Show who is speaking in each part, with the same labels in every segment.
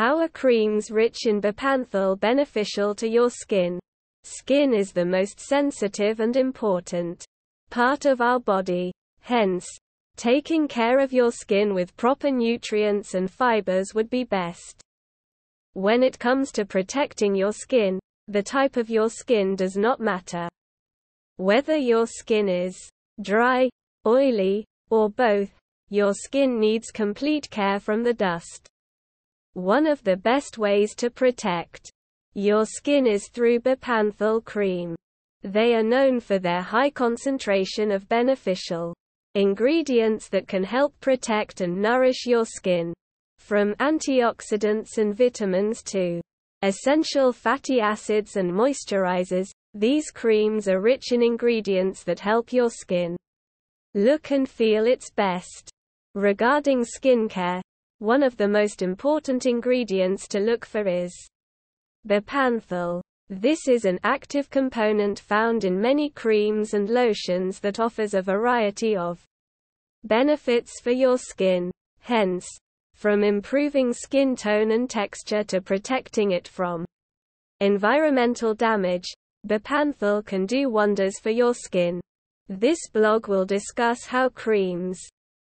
Speaker 1: How are creams rich in bepanthol beneficial to your skin? Skin is the most sensitive and important part of our body. Hence, taking care of your skin with proper nutrients and fibers would be best. When it comes to protecting your skin, the type of your skin does not matter. Whether your skin is dry, oily, or both, your skin needs complete care from the dust. One of the best ways to protect your skin is through bepanthol cream. They are known for their high concentration of beneficial ingredients that can help protect and nourish your skin. From antioxidants and vitamins to essential fatty acids and moisturizers, these creams are rich in ingredients that help your skin look and feel its best. Regarding skincare, one of the most important ingredients to look for is bepanthol. This is an active component found in many creams and lotions that offers a variety of benefits for your skin. Hence, from improving skin tone and texture to protecting it from environmental damage, bepanthol can do wonders for your skin. This blog will discuss how creams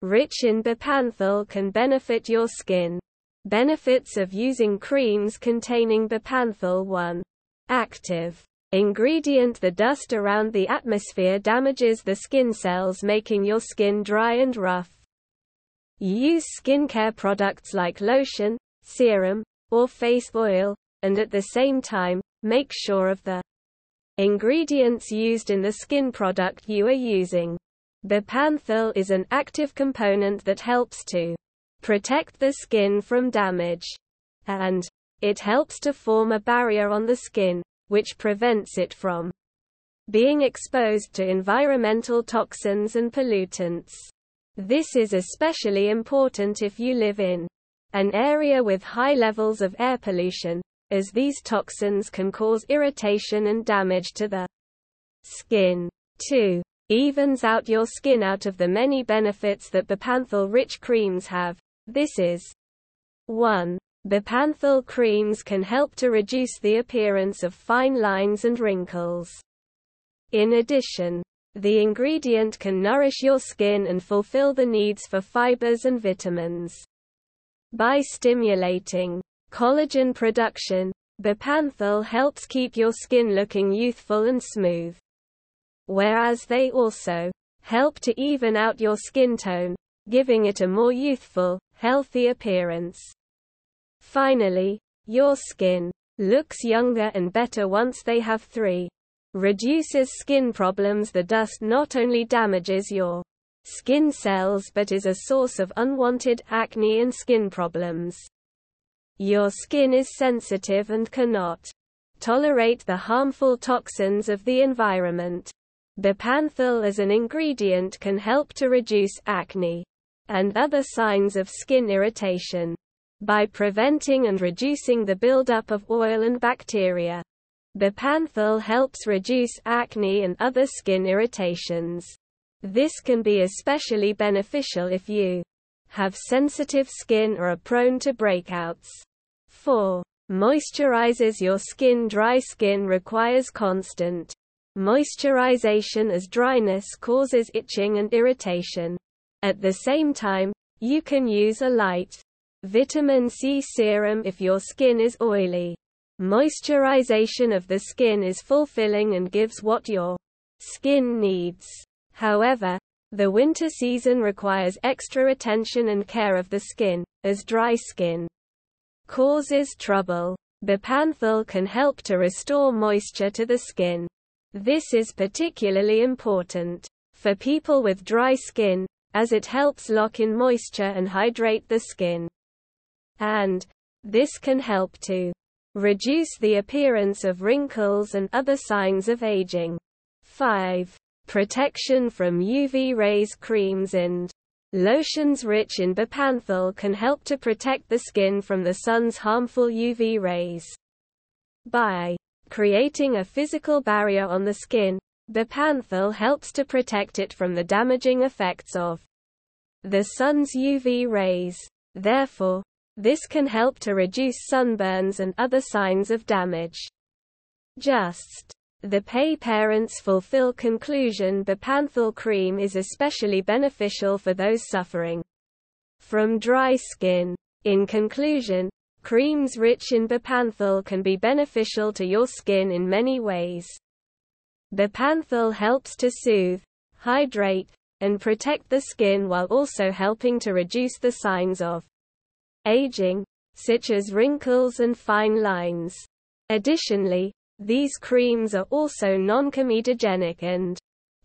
Speaker 1: rich in bepanthol can benefit your skin. Benefits of using creams containing bepanthol 1. Active ingredient The dust around the atmosphere damages the skin cells making your skin dry and rough. Use skincare products like lotion, serum, or face oil, and at the same time, make sure of the ingredients used in the skin product you are using. Bepanthol is an active component that helps to protect the skin from damage. And it helps to form a barrier on the skin, which prevents it from being exposed to environmental toxins and pollutants. This is especially important if you live in an area with high levels of air pollution, as these toxins can cause irritation and damage to the skin. 2. Evens out your skin out of the many benefits that bepanthol-rich creams have. This is 1. Bepanthol creams can help to reduce the appearance of fine lines and wrinkles. In addition, the ingredient can nourish your skin and fulfill the needs for fibers and vitamins. By stimulating collagen production, bepanthol helps keep your skin looking youthful and smooth. Whereas they also help to even out your skin tone, giving it a more youthful, healthy appearance. Finally, your skin looks younger and better once they have three reduces skin problems The dust not only damages your skin cells but is a source of unwanted acne and skin problems. Your skin is sensitive and cannot tolerate the harmful toxins of the environment. Bepanthol as an ingredient can help to reduce acne and other signs of skin irritation by preventing and reducing the buildup of oil and bacteria. Bepanthol helps reduce acne and other skin irritations. This can be especially beneficial if you have sensitive skin or are prone to breakouts. 4. Moisturizes your skin Dry skin requires constant moisturization as dryness causes itching and irritation. At the same time, you can use a light vitamin C serum if your skin is oily. Moisturization of the skin is fulfilling and gives what your skin needs. However, the winter season requires extra attention and care of the skin, as dry skin causes trouble. Bepanthol can help to restore moisture to the skin. This is particularly important for people with dry skin, as it helps lock in moisture and hydrate the skin. And this can help to reduce the appearance of wrinkles and other signs of aging. 5. Protection from UV rays creams and lotions rich in bepanthol can help to protect the skin from the sun's harmful UV rays. By creating a physical barrier on the skin, bepanthol helps to protect it from the damaging effects of the sun's UV rays. Therefore, This can help to reduce sunburns and other signs of damage. Just. The Pay Parents Fulfill conclusion Bepanthol cream is especially beneficial for those suffering from dry skin. In conclusion, creams rich in Bepanthol can be beneficial to your skin in many ways. Bepanthol helps to soothe, hydrate, and protect the skin while also helping to reduce the signs of aging, such as wrinkles and fine lines. Additionally, these creams are also non-comedogenic and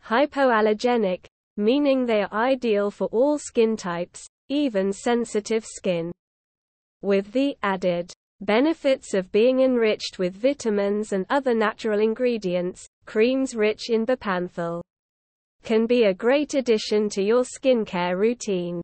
Speaker 1: hypoallergenic, meaning they are ideal for all skin types, even sensitive skin. With the added benefits of being enriched with vitamins and other natural ingredients, creams rich in bepanthol can be a great addition to your skincare routine.